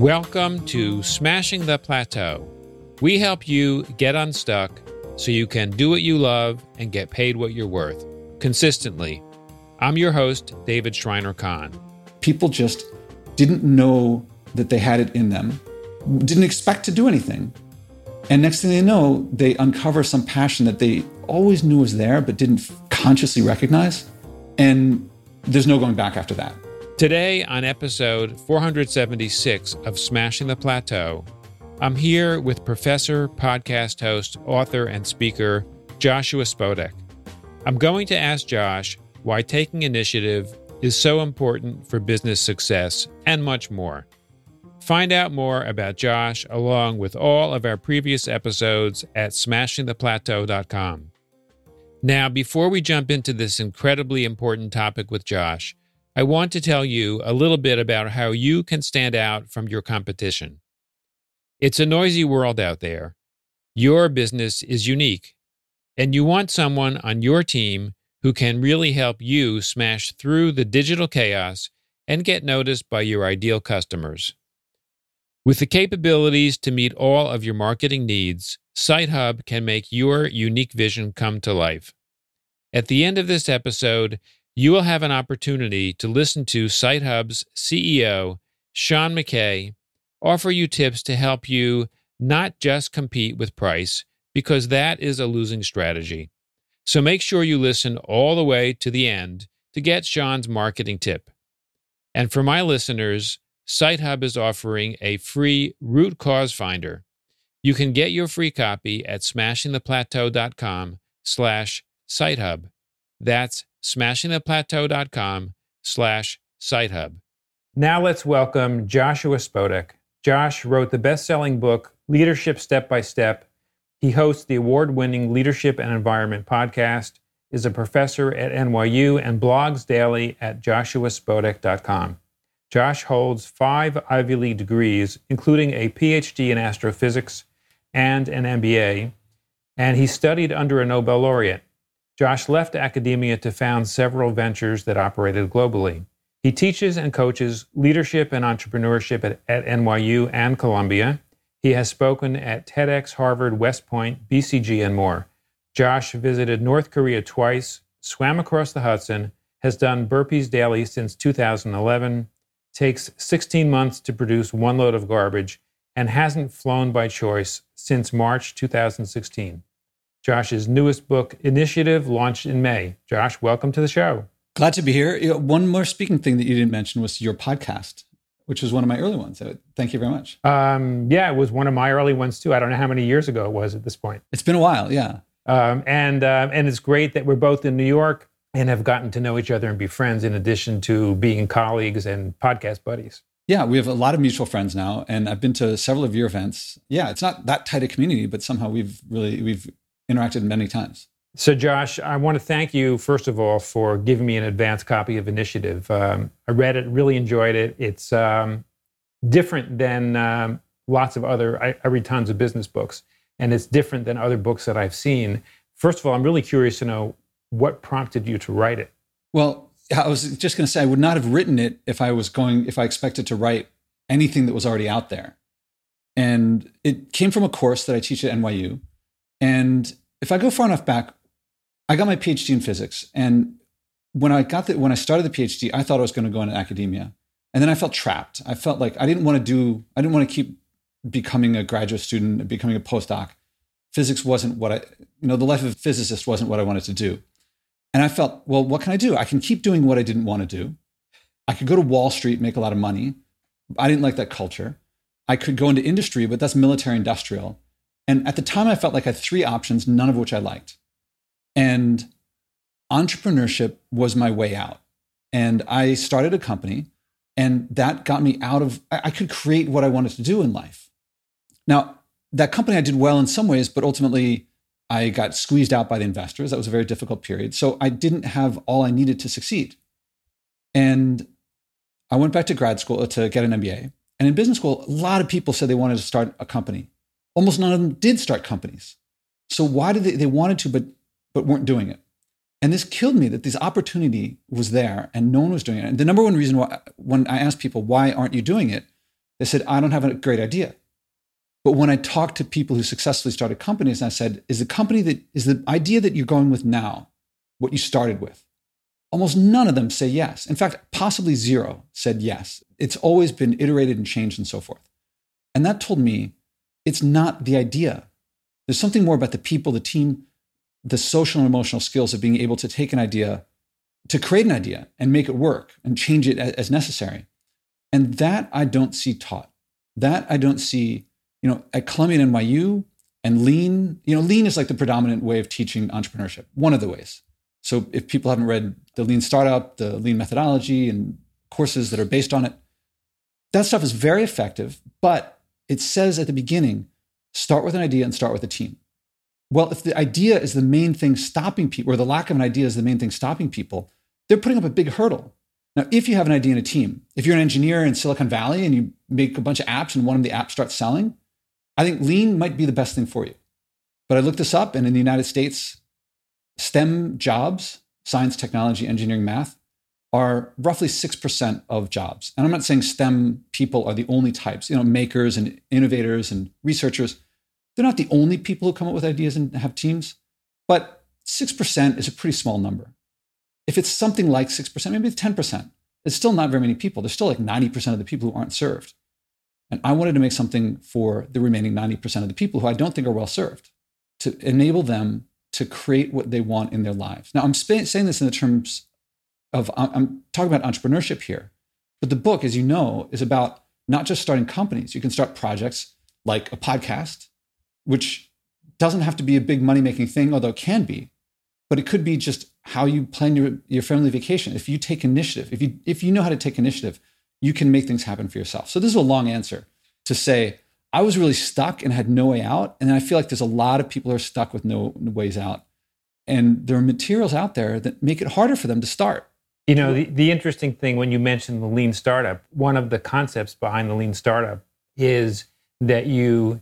Welcome to Smashing the Plateau. We help you get unstuck so you can do what you love and get paid what you're worth consistently. I'm your host, David Shriner-Cahn. People just didn't know that they had it in them, didn't expect to do anything. And next thing they know, they uncover some passion that they always knew was there, but didn't consciously recognize. And there's no going back after that. Today, on episode 476 of Smashing the Plateau, I'm here with professor, podcast host, author, and speaker Joshua Spodek. I'm going to ask Josh why taking initiative is so important for business success and much more. Find out more about Josh along with all of our previous episodes at smashingtheplateau.com. Now, before we jump into this incredibly important topic with Josh, I want to tell you a little bit about how you can stand out from your competition. It's a noisy world out there. Your business is unique, and you want someone on your team who can really help you smash through the digital chaos and get noticed by your ideal customers. With the capabilities to meet all of your marketing needs, SiteHub can make your unique vision come to life. At the end of this episode, you will have an opportunity to listen to SiteHub's CEO, Sean McKay, offer you tips to help you not just compete with price, because that is a losing strategy. So make sure you listen all the way to the end to get Sean's marketing tip. And for my listeners, SiteHub is offering a free root cause finder. You can get your free copy at smashingtheplateau.com slash SiteHub. That's smashingtheplateau.com slash SiteHub. Now let's welcome Joshua Spodek. Josh wrote the best-selling book, Leadership Step by Step. He hosts the award-winning Leadership and Environment podcast, is a professor at NYU, and blogs daily at joshuaspodek.com. Josh holds five Ivy League degrees, including a PhD in astrophysics and an MBA, and he studied under a Nobel laureate. Josh left academia to found several ventures that operated globally. He teaches and coaches leadership and entrepreneurship at, at, NYU and Columbia. He has spoken at TEDx, Harvard, West Point, BCG, and more. Josh visited North Korea twice, swam across the Hudson, has done burpees daily since 2011, takes 16 months to produce one load of garbage, and hasn't flown by choice since March 2016. Josh's newest book, Initiative, launched in May. Josh, welcome to the show. Glad to be here. One more speaking thing that you didn't mention was your podcast, which was one of my early ones. So thank you very much. Um, yeah, it was one of my early ones too. I don't know how many years ago it was at this point. It's been a while, yeah. Um, and uh, and it's great that we're both in New York and have gotten to know each other and be friends in addition to being colleagues and podcast buddies. Yeah, we have a lot of mutual friends now, and I've been to several of your events. Yeah, it's not that tight a community, but somehow we've really we've interacted many times. So, Josh, I want to thank you, first of all, for giving me an advance copy of Initiative. Um, I read it, really enjoyed it. It's um, different than um, lots of other, I, I, read tons of business books, and it's different than other books that I've seen. First of all, I'm really curious to know what prompted you to write it. Well, I was just going to say, I would not have written it if I was going, if I expected to write anything that was already out there. And it came from a course that I teach at NYU. And if I go far enough back, I got my PhD in physics. And when I got the, when I started the PhD, I thought I was going to go into academia. And then I felt trapped. I felt like I didn't want to do, I didn't want to keep becoming a graduate student, becoming a postdoc. Physics wasn't what I, you know, the life of a physicist wasn't what I wanted to do. And I felt, well, what can I do? I can keep doing what I didn't want to do. I could go to Wall Street, make a lot of money. I didn't like that culture. I could go into industry, but that's military industrial. And at the time, I felt like I had three options, none of which I liked. And entrepreneurship was my way out. And I started a company, and that got me out of, I could create what I wanted to do in life. Now, that company I did well in some ways, but ultimately I got squeezed out by the investors. That was a very difficult period. So I didn't have all I needed to succeed. And I went back to grad school to get an MBA. And in business school, a lot of people said they wanted to start a company. Almost none of them did start companies. So why did they, they wanted to, but, but weren't doing it? And this killed me that this opportunity was there and no one was doing it. And the number one reason why, when I asked people, why aren't you doing it? They said, I don't have a great idea. But when I talked to people who successfully started companies, and I said, is the company that is the idea that you're going with now what you started with? Almost none of them say yes. In fact, possibly zero said yes. It's always been iterated and changed and so forth. And that told me it's not the idea. There's something more about the people, the team, the social and emotional skills of being able to take an idea, to create an idea and make it work and change it as necessary. And that I don't see taught. That I don't see, you know, at Columbia and NYU and lean, you know, lean is like the predominant way of teaching entrepreneurship, one of the ways. So if people haven't read the lean startup, the lean methodology, and courses that are based on it, that stuff is very effective, but it says at the beginning, start with an idea and start with a team. Well, if the idea is the main thing stopping people, or the lack of an idea is the main thing stopping people, they're putting up a big hurdle. Now, if you have an idea and a team, if you're an engineer in Silicon Valley and you make a bunch of apps and one of the apps starts selling, I think lean might be the best thing for you. But I looked this up, and in the United States, STEM jobs, science, technology, engineering, math, are roughly 6% of jobs. And I'm not saying STEM people are the only types, you know, makers and innovators and researchers. They're not the only people who come up with ideas and have teams, but 6% is a pretty small number. If it's something like 6%, maybe it's 10%, it's still not very many people. There's still like 90% of the people who aren't served. And I wanted to make something for the remaining 90% of the people who I don't think are well served to enable them to create what they want in their lives. Now, I'm sp- saying this in the terms of, I'm talking about entrepreneurship here, but the book, as you know, is about not just starting companies. You can start projects like a podcast, which doesn't have to be a big money making thing, although it can be, but it could be just how you plan your, your family vacation. If you take initiative, if you, if you know how to take initiative, you can make things happen for yourself. So this is a long answer to say, I was really stuck and had no way out. And I feel like there's a lot of people are stuck with no ways out. And there are materials out there that make it harder for them to start. You know, the, the interesting thing when you mentioned the lean startup, one of the concepts behind the lean startup is that you,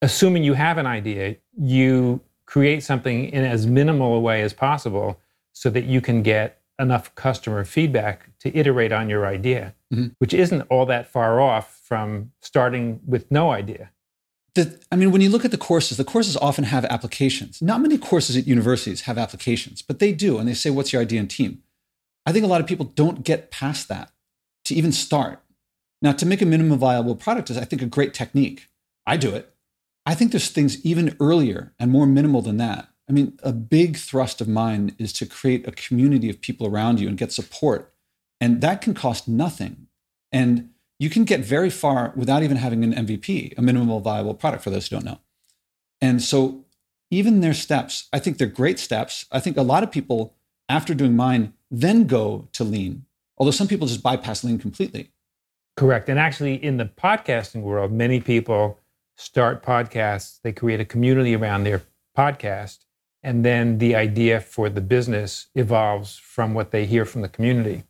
assuming you have an idea, you create something in as minimal a way as possible so that you can get enough customer feedback to iterate on your idea, mm-hmm. which isn't all that far off from starting with no idea. The, I mean, when you look at the courses, the courses often have applications. Not many courses at universities have applications, but they do. And they say, What's your idea and team? I think a lot of people don't get past that to even start. Now, to make a minimum viable product is, I think, a great technique. I do it. I think there's things even earlier and more minimal than that. I mean, a big thrust of mine is to create a community of people around you and get support. And that can cost nothing. And you can get very far without even having an MVP, a minimum viable product, for those who don't know. And so, even their steps, I think they're great steps. I think a lot of people, after doing mine, then go to lean, although some people just bypass lean completely. Correct. And actually, in the podcasting world, many people start podcasts, they create a community around their podcast and then the idea for the business evolves from what they hear from the community.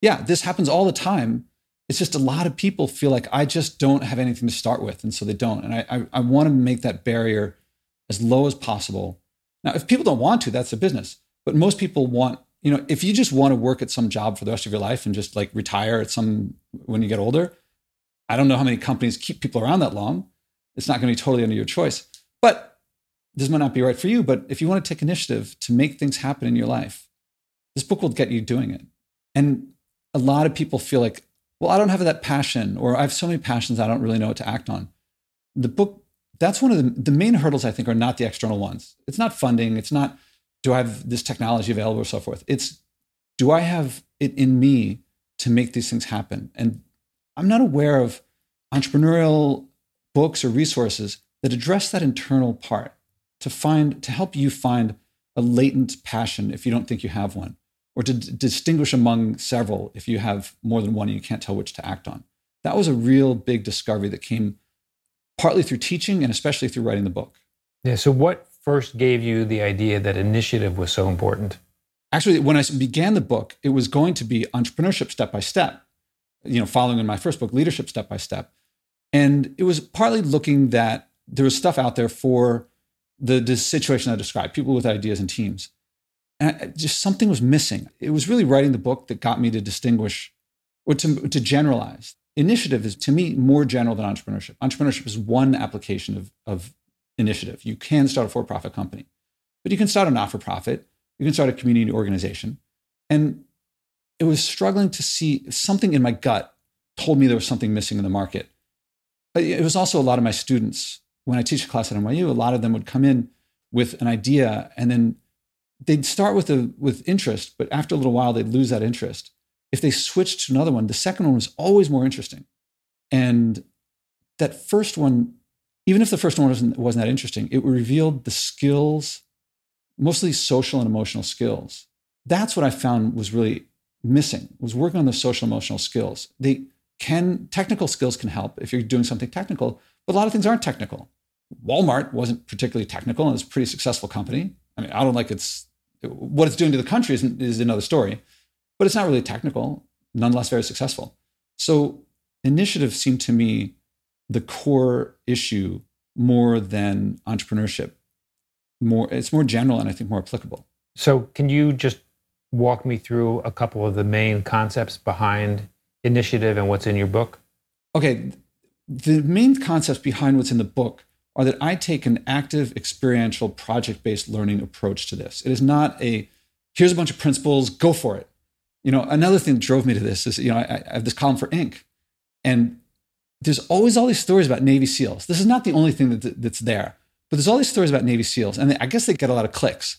Yeah, this happens all the time. It's just a lot of people feel like I just don't have anything to start with, and so they don't. And I, I, I want to make that barrier as low as possible. Now, if people don't want to, that's a business. But most people want, you know, if you just want to work at some job for the rest of your life and just like retire at some when you get older, I don't know how many companies keep people around that long. It's not going to be totally under your choice. But this might not be right for you, but if you want to take initiative to make things happen in your life, this book will get you doing it. And a lot of people feel like, well, I don't have that passion, or I have so many passions, I don't really know what to act on. The book, that's one of the, the main hurdles, I think, are not the external ones. It's not funding, it's not, do I have this technology available or so forth. It's, do I have it in me to make these things happen? And I'm not aware of entrepreneurial books or resources that address that internal part to find to help you find a latent passion if you don't think you have one or to d- distinguish among several if you have more than one and you can't tell which to act on that was a real big discovery that came partly through teaching and especially through writing the book yeah so what first gave you the idea that initiative was so important actually when i began the book it was going to be entrepreneurship step by step you know following in my first book leadership step by step and it was partly looking that there was stuff out there for the, the situation I described, people with ideas and teams. And just something was missing. It was really writing the book that got me to distinguish or to, to generalize initiative is to me more general than entrepreneurship. Entrepreneurship is one application of, of initiative. You can start a for profit company, but you can start a not for profit. You can start a community organization. And it was struggling to see something in my gut told me there was something missing in the market. Uh, it was also a lot of my students. When I teach a class at NYU, a lot of them would come in with an idea and then they'd start with a with interest, but after a little while they'd lose that interest. If they switched to another one, the second one was always more interesting. And that first one, even if the first one wasn't, wasn't that interesting, it revealed the skills, mostly social and emotional skills. That's what I found was really missing, was working on the social emotional skills. They can technical skills can help if you're doing something technical, but a lot of things aren't technical. Walmart wasn't particularly technical and it's a pretty successful company. I mean, I don't like it's what it's doing to the country is, is another story, but it's not really technical, nonetheless very successful. So initiative seemed to me the core issue more than entrepreneurship. More, it's more general and I think more applicable. So, can you just walk me through a couple of the main concepts behind initiative and what's in your book? Okay, the main concepts behind what's in the book are that I take an active, experiential, project based learning approach to this. It is not a here's a bunch of principles, go for it. You know, another thing that drove me to this is, you know, I, I have this column for Inc. And there's always all these stories about Navy SEALs. This is not the only thing that, that's there, but there's all these stories about Navy SEALs. And I guess they get a lot of clicks.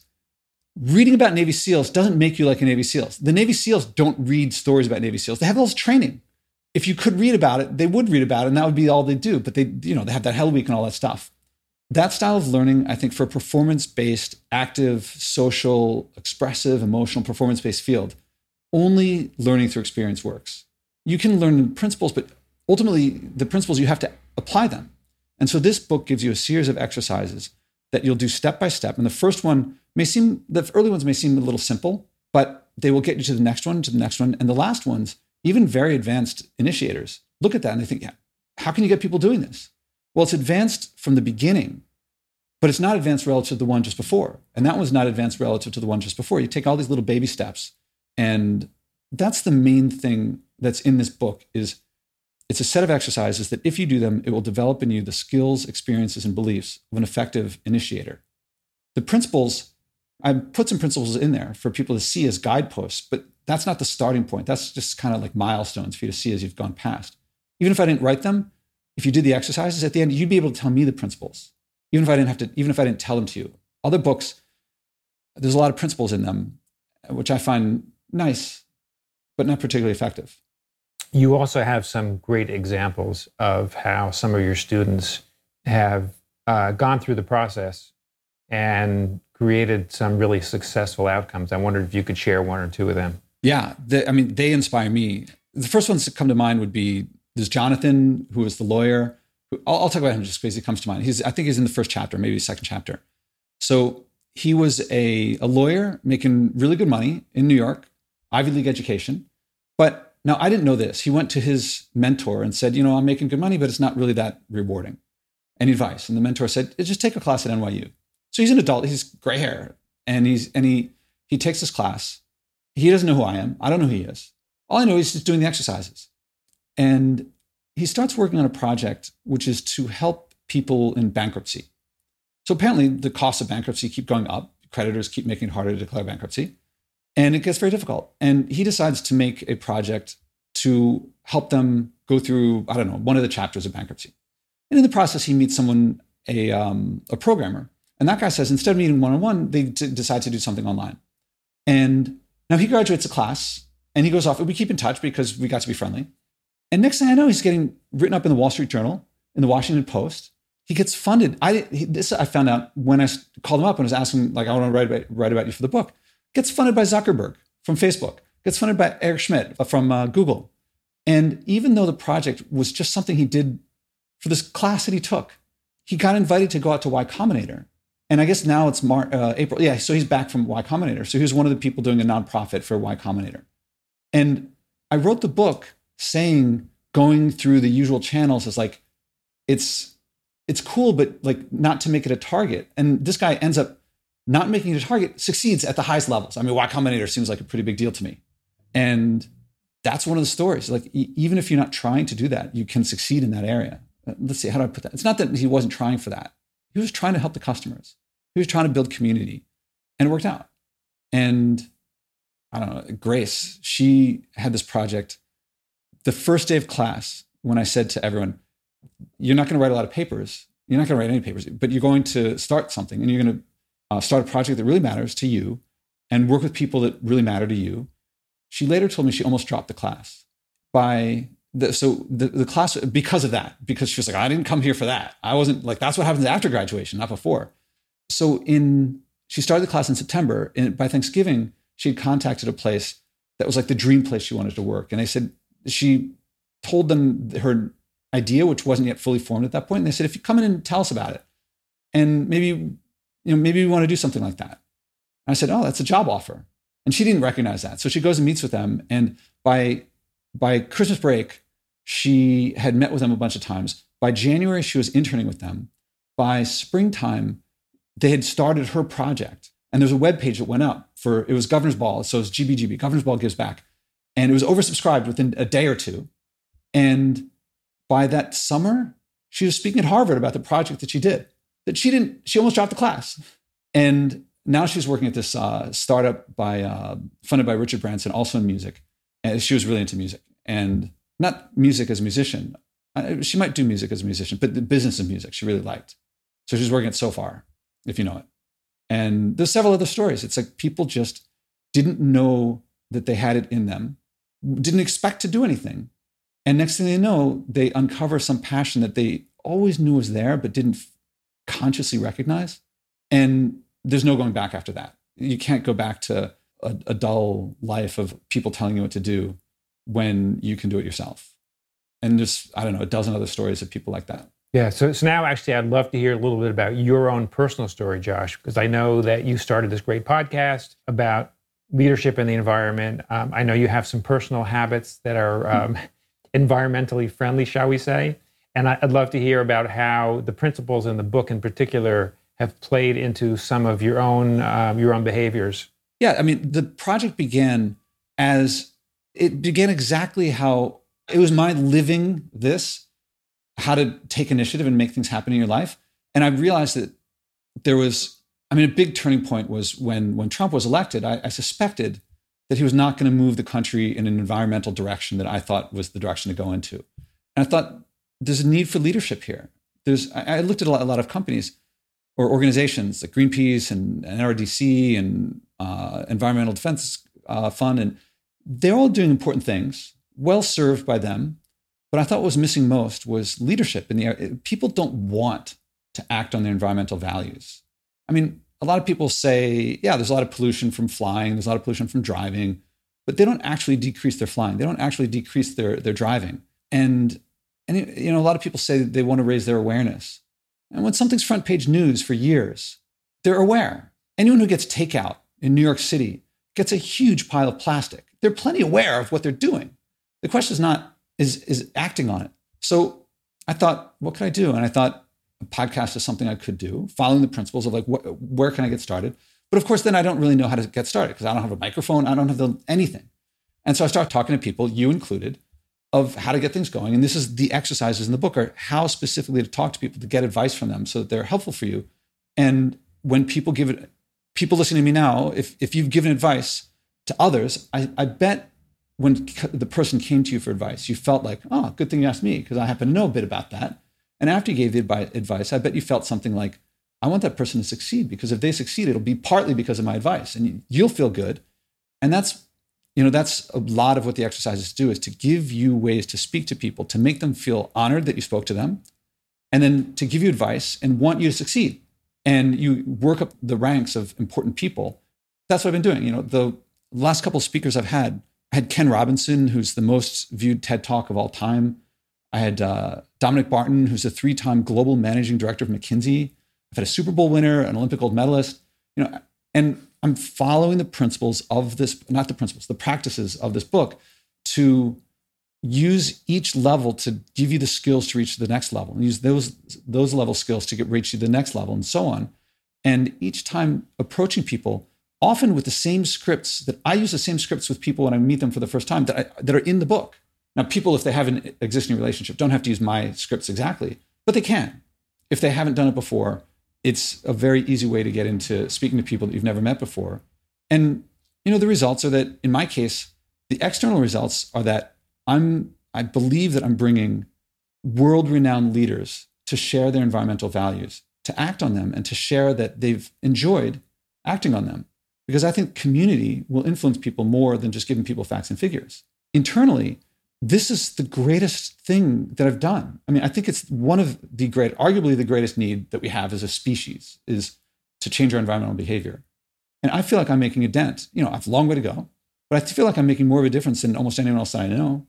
Reading about Navy SEALs doesn't make you like a Navy SEALs. The Navy SEAls don't read stories about Navy SEAls. They have all this training. If you could read about it, they would read about it, and that would be all they do. But they, you know, they have that Hell Week and all that stuff. That style of learning, I think, for a performance-based, active, social, expressive, emotional, performance-based field, only learning through experience works. You can learn principles, but ultimately, the principles you have to apply them. And so, this book gives you a series of exercises that you'll do step by step. And the first one may seem, the early ones may seem a little simple, but they will get you to the next one, to the next one. And the last ones, even very advanced initiators, look at that and they think, yeah, how can you get people doing this? Well, it's advanced from the beginning, but it's not advanced relative to the one just before. And that one's not advanced relative to the one just before. You take all these little baby steps. And that's the main thing that's in this book is it's a set of exercises that if you do them, it will develop in you the skills, experiences, and beliefs of an effective initiator. The principles, I put some principles in there for people to see as guideposts, but that's not the starting point. That's just kind of like milestones for you to see as you've gone past. Even if I didn't write them, if you did the exercises at the end, you'd be able to tell me the principles. Even if I didn't have to, even if I didn't tell them to you. Other books, there's a lot of principles in them, which I find nice, but not particularly effective. You also have some great examples of how some of your students have uh, gone through the process and created some really successful outcomes. I wondered if you could share one or two of them. Yeah, the, I mean, they inspire me. The first ones that come to mind would be there's Jonathan, who is the lawyer. I'll, I'll talk about him just because he comes to mind. He's, I think he's in the first chapter, maybe the second chapter. So he was a, a lawyer making really good money in New York, Ivy League education. Now I didn't know this. He went to his mentor and said, You know, I'm making good money, but it's not really that rewarding. Any advice? And the mentor said, Just take a class at NYU. So he's an adult, he's gray hair, and he's and he he takes this class. He doesn't know who I am. I don't know who he is. All I know is he's doing the exercises. And he starts working on a project which is to help people in bankruptcy. So apparently, the costs of bankruptcy keep going up. Creditors keep making it harder to declare bankruptcy. And it gets very difficult. And he decides to make a project to help them go through, I don't know, one of the chapters of bankruptcy. And in the process, he meets someone, a, um, a programmer. And that guy says, instead of meeting one on one, they decide to do something online. And now he graduates a class and he goes off. And we keep in touch because we got to be friendly. And next thing I know, he's getting written up in the Wall Street Journal, in the Washington Post. He gets funded. I he, this I found out when I called him up and was asking, like, I want to write about, write about you for the book. Gets funded by Zuckerberg from Facebook. Gets funded by Eric Schmidt from uh, Google. And even though the project was just something he did for this class that he took, he got invited to go out to Y Combinator. And I guess now it's Mar- uh, April. Yeah, so he's back from Y Combinator. So he was one of the people doing a nonprofit for Y Combinator. And I wrote the book saying going through the usual channels is like it's it's cool but like not to make it a target and this guy ends up not making a target succeeds at the highest levels i mean y combinator seems like a pretty big deal to me and that's one of the stories. Like e- even if you're not trying to do that, you can succeed in that area. Uh, let's see, how do I put that? It's not that he wasn't trying for that. He was trying to help the customers. He was trying to build community, and it worked out. And I don't know, Grace, she had this project. The first day of class, when I said to everyone, "You're not going to write a lot of papers. You're not going to write any papers, but you're going to start something, and you're going to uh, start a project that really matters to you, and work with people that really matter to you." She later told me she almost dropped the class by the, so the, the class because of that because she was like i didn't come here for that. I wasn't like that's what happens after graduation not before. So in she started the class in september and by thanksgiving she had contacted a place that was like the dream place she wanted to work. And they said she told them her idea which wasn't yet fully formed at that point and they said if you come in and tell us about it and maybe you know maybe we want to do something like that and i said oh that's a job offer and she didn't recognize that so she goes and meets with them and by by christmas break she had met with them a bunch of times. By January, she was interning with them. By springtime, they had started her project. And there's a web page that went up for it was Governor's Ball. So it's GBGB, Governor's Ball Gives Back. And it was oversubscribed within a day or two. And by that summer, she was speaking at Harvard about the project that she did. That she didn't, she almost dropped the class. And now she's working at this uh, startup by uh, funded by Richard Branson, also in music. And she was really into music. And not music as a musician. She might do music as a musician, but the business of music she really liked. So she's working at Sofar, if you know it. And there's several other stories. It's like people just didn't know that they had it in them, didn't expect to do anything. And next thing they know, they uncover some passion that they always knew was there, but didn't consciously recognize. And there's no going back after that. You can't go back to a, a dull life of people telling you what to do when you can do it yourself. And just, I don't know, a dozen other stories of people like that. Yeah. So, so now, actually, I'd love to hear a little bit about your own personal story, Josh, because I know that you started this great podcast about leadership in the environment. Um, I know you have some personal habits that are um, environmentally friendly, shall we say. And I'd love to hear about how the principles in the book, in particular, have played into some of your own um, your own behaviors. Yeah, I mean, the project began as it began exactly how it was my living this, how to take initiative and make things happen in your life. And I realized that there was, I mean, a big turning point was when when Trump was elected. I, I suspected that he was not going to move the country in an environmental direction that I thought was the direction to go into. And I thought there's a need for leadership here. There's I, I looked at a lot, a lot, of companies or organizations like Greenpeace and, and NRDC and uh, Environmental Defense uh, Fund and they're all doing important things, well served by them. But I thought what was missing most was leadership in the. People don't want to act on their environmental values. I mean, a lot of people say, yeah, there's a lot of pollution from flying, there's a lot of pollution from driving, but they don't actually decrease their flying. They don't actually decrease their, their driving. And, and you know, a lot of people say they want to raise their awareness. And when something's front page news for years, they're aware. Anyone who gets takeout in New York City gets a huge pile of plastic they're plenty aware of what they're doing. The question is not is is acting on it. So I thought, what could I do? And I thought a podcast is something I could do, following the principles of like wh- where can I get started. But of course, then I don't really know how to get started because I don't have a microphone, I don't have the, anything. And so I start talking to people, you included, of how to get things going. And this is the exercises in the book are how specifically to talk to people to get advice from them so that they're helpful for you. And when people give it, people listening to me now, if if you've given advice to others, I, I bet when the person came to you for advice, you felt like, oh, good thing you asked me because I happen to know a bit about that. And after you gave the advice, I bet you felt something like, I want that person to succeed because if they succeed, it'll be partly because of my advice and you'll feel good. And that's, you know, that's a lot of what the exercises do is to give you ways to speak to people, to make them feel honored that you spoke to them, and then to give you advice and want you to succeed. And you work up the ranks of important people. That's what I've been doing. You know, the last couple of speakers I've had, I had Ken Robinson, who's the most viewed TED Talk of all time. I had uh, Dominic Barton, who's a three-time global managing director of McKinsey. I've had a Super Bowl winner, an Olympic gold medalist. You know, and I'm following the principles of this, not the principles, the practices of this book to use each level to give you the skills to reach the next level and use those those level skills to get reach you the next level and so on and each time approaching people often with the same scripts that I use the same scripts with people when I meet them for the first time that, I, that are in the book. Now, people, if they have an existing relationship, don't have to use my scripts exactly, but they can. If they haven't done it before, it's a very easy way to get into speaking to people that you've never met before. And you know, the results are that in my case, the external results are that I'm I believe that I'm bringing world-renowned leaders to share their environmental values, to act on them and to share that they've enjoyed acting on them. Because I think community will influence people more than just giving people facts and figures. Internally, this is the greatest thing that I've done. I mean, I think it's one of the great, arguably the greatest need that we have as a species is to change our environmental behavior. And I feel like I'm making a dent. You know, I have a long way to go, but I feel like I'm making more of a difference than almost anyone else that I know.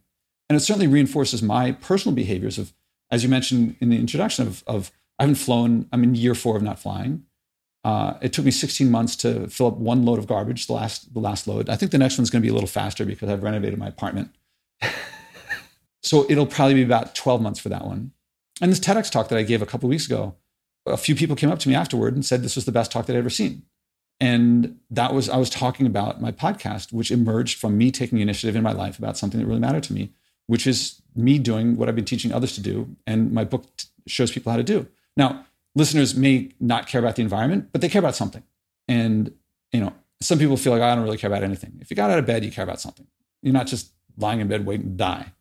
And it certainly reinforces my personal behaviors of, as you mentioned in the introduction, of, of I haven't flown, I'm in year four of not flying. Uh, it took me 16 months to fill up one load of garbage, the last, the last load. I think the next one's going to be a little faster because I've renovated my apartment. so it'll probably be about 12 months for that one. And this TEDx talk that I gave a couple weeks ago, a few people came up to me afterward and said this was the best talk that I'd ever seen. And that was, I was talking about my podcast, which emerged from me taking initiative in my life about something that really mattered to me, which is me doing what I've been teaching others to do. And my book t- shows people how to do. Now, listeners may not care about the environment, but they care about something. And, you know, some people feel like, oh, I don't really care about anything. If you got out of bed, you care about something. You're not just lying in bed waiting to die.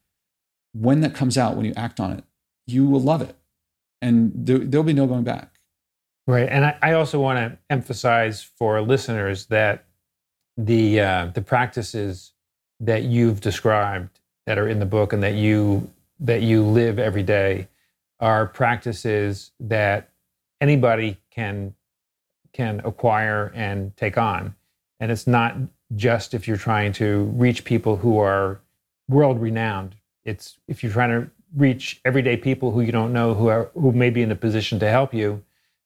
When that comes out, when you act on it, you will love it. And there, there'll be no going back. Right, and I, I also want to emphasize for listeners that the uh, the practices that you've described that are in the book and that you that you live every day are practices that anybody can can acquire and take on, and it's not just if you're trying to reach people who are world renowned. It's if you're trying to reach everyday people who you don't know who are who may be in a position to help you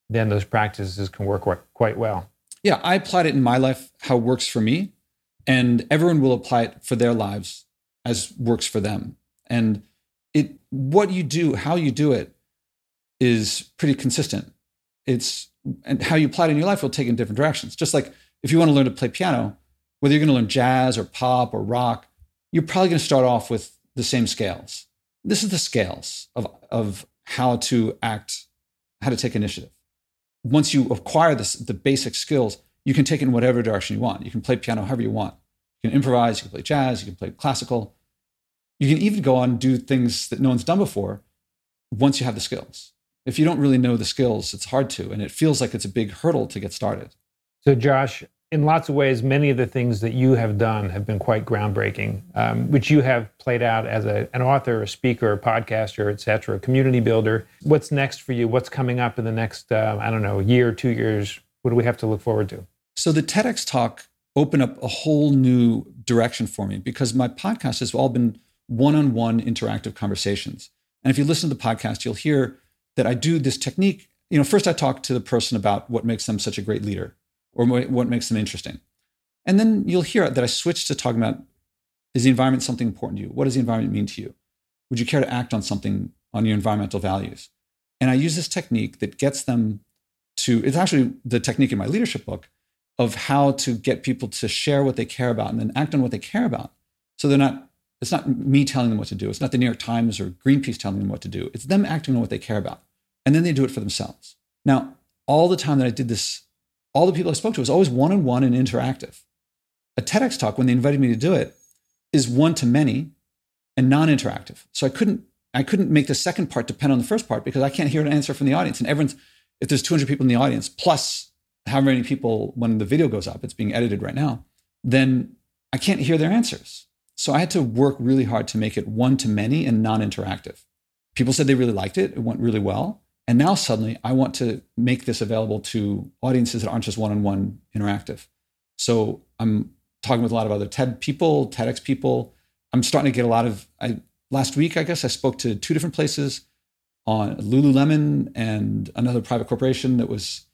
then those practices can work quite well. Yeah, I applied it in my life how it works for me, and everyone will apply it for their lives as works for them. And it what you do, how you do it is pretty consistent. It's and how you apply it in your life will take in different directions. Just like if you want to learn to play piano, whether you're going to learn jazz or pop or rock, you're probably going to start off with the same scales. This is the scales of, of how to act, how to take initiative once you acquire this, the basic skills, you can take it in whatever direction you want. You can play piano however you want. You can improvise, you can play jazz, you can play classical. You can even go on and do things that no one's done before once you have the skills. If you don't really know the skills, it's hard to, and it feels like it's a big hurdle to get started. So, Josh, in lots of ways, many of the things that you have done have been quite groundbreaking, um, which you have played out as a, an author, a speaker, a podcaster, et cetera, a community builder. What's next for you? What's coming up in the next, uh, I don't know, year, two years? What do we have to look forward to? So the TEDx talk opened up a whole new direction for me because my podcast has all been one-on-one interactive conversations. And if you listen to the podcast, you'll hear that I do this technique. You know, first I talk to the person about what makes them such a great leader or what makes them interesting. And then you'll hear that I switched to talking about is the environment something important to you? What does the environment mean to you? Would you care to act on something on your environmental values? And I use this technique that gets them to, it's actually the technique in my leadership book of how to get people to share what they care about and then act on what they care about. So they're not, it's not me telling them what to do. It's not the New York Times or Greenpeace telling them what to do. It's them acting on what they care about. And then they do it for themselves. Now, all the time that I did this all the people I spoke to was always one on one and interactive. A TEDx talk, when they invited me to do it, is one to many and non interactive. So I couldn't, I couldn't make the second part depend on the first part because I can't hear an answer from the audience. And everyone's, if there's 200 people in the audience, plus how many people when the video goes up, it's being edited right now, then I can't hear their answers. So I had to work really hard to make it one to many and non interactive. People said they really liked it, it went really well. And now suddenly I want to make this available to audiences that aren't just one on one interactive. So I'm talking with a lot of other TED people, TEDx people. I'm starting to get a lot of, I, last week, I guess I spoke to two different places on Lululemon and another private corporation that was,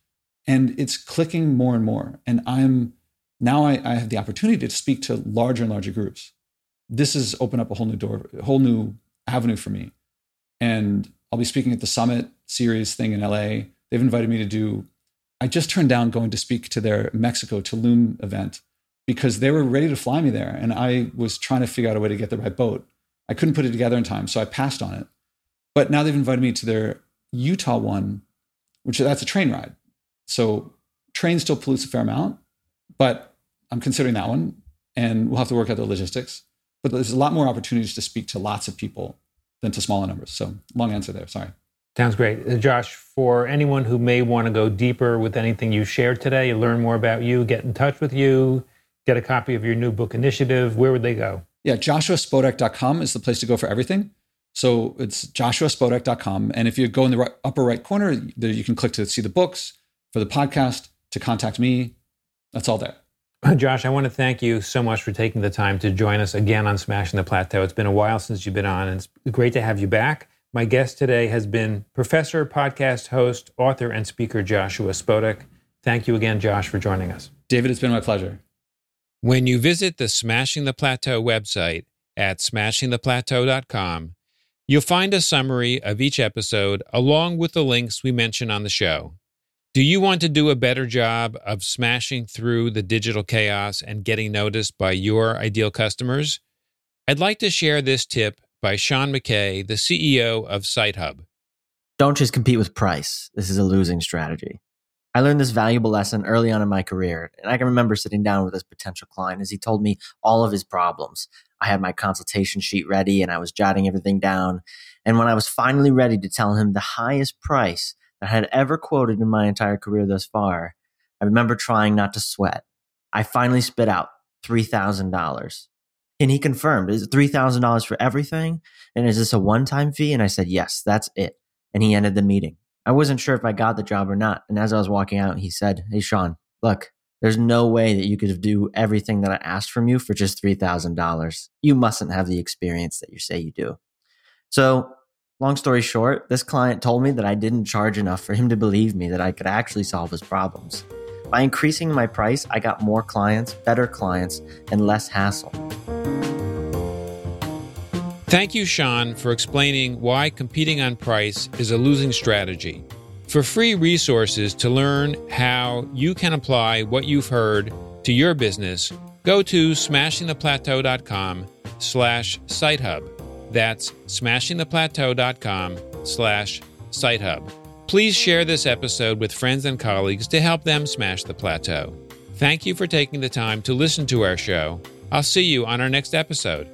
and it's clicking more and more. And I'm, now I, I have the opportunity to speak to larger and larger groups. This has opened up a whole new door, a whole new avenue for me. And I'll be speaking at the Summit series thing in LA. They've invited me to do I just turned down going to speak to their Mexico Tulum event because they were ready to fly me there. And I was trying to figure out a way to get there by boat. I couldn't put it together in time, so I passed on it. But now they've invited me to their Utah one, which that's a train ride. So train still pollutes a fair amount, but I'm considering that one and we'll have to work out the logistics. But there's a lot more opportunities to speak to lots of people than to smaller numbers. So long answer there. Sorry. Sounds great. Uh, Josh, for anyone who may want to go deeper with anything you shared today, learn more about you, get in touch with you, get a copy of your new book initiative, where would they go? Yeah, joshuaspodek.com is the place to go for everything. So it's joshuaspodek.com. And if you go in the right, upper right corner, there you can click to see the books, for the podcast, to contact me. That's all there. Josh, I want to thank you so much for taking the time to join us again on Smashing the Plateau. It's been a while since you've been on, and it's great to have you back. My guest today has been professor, podcast host, author, and speaker Joshua Spodek. Thank you again, Josh, for joining us. David, it's been my pleasure. When you visit the Smashing the Plateau website at smashingtheplateau.com, you'll find a summary of each episode along with the links we mention on the show. Do you want to do a better job of smashing through the digital chaos and getting noticed by your ideal customers? I'd like to share this tip by Sean McKay, the CEO of SiteHub. Don't just compete with price. This is a losing strategy. I learned this valuable lesson early on in my career, and I can remember sitting down with this potential client as he told me all of his problems. I had my consultation sheet ready and I was jotting everything down. And when I was finally ready to tell him the highest price that I had ever quoted in my entire career thus far, I remember trying not to sweat. I finally spit out $3,000. And he confirmed, is it $3,000 for everything? And is this a one time fee? And I said, yes, that's it. And he ended the meeting. I wasn't sure if I got the job or not. And as I was walking out, he said, Hey, Sean, look, there's no way that you could do everything that I asked from you for just $3,000. You mustn't have the experience that you say you do. So, long story short, this client told me that I didn't charge enough for him to believe me that I could actually solve his problems. By increasing my price, I got more clients, better clients, and less hassle. Thank you, Sean, for explaining why competing on price is a losing strategy. For free resources to learn how you can apply what you've heard to your business, go to smashingtheplateau.com slash sitehub. That's smashingtheplateau.com slash sitehub. Please share this episode with friends and colleagues to help them smash the plateau. Thank you for taking the time to listen to our show. I'll see you on our next episode.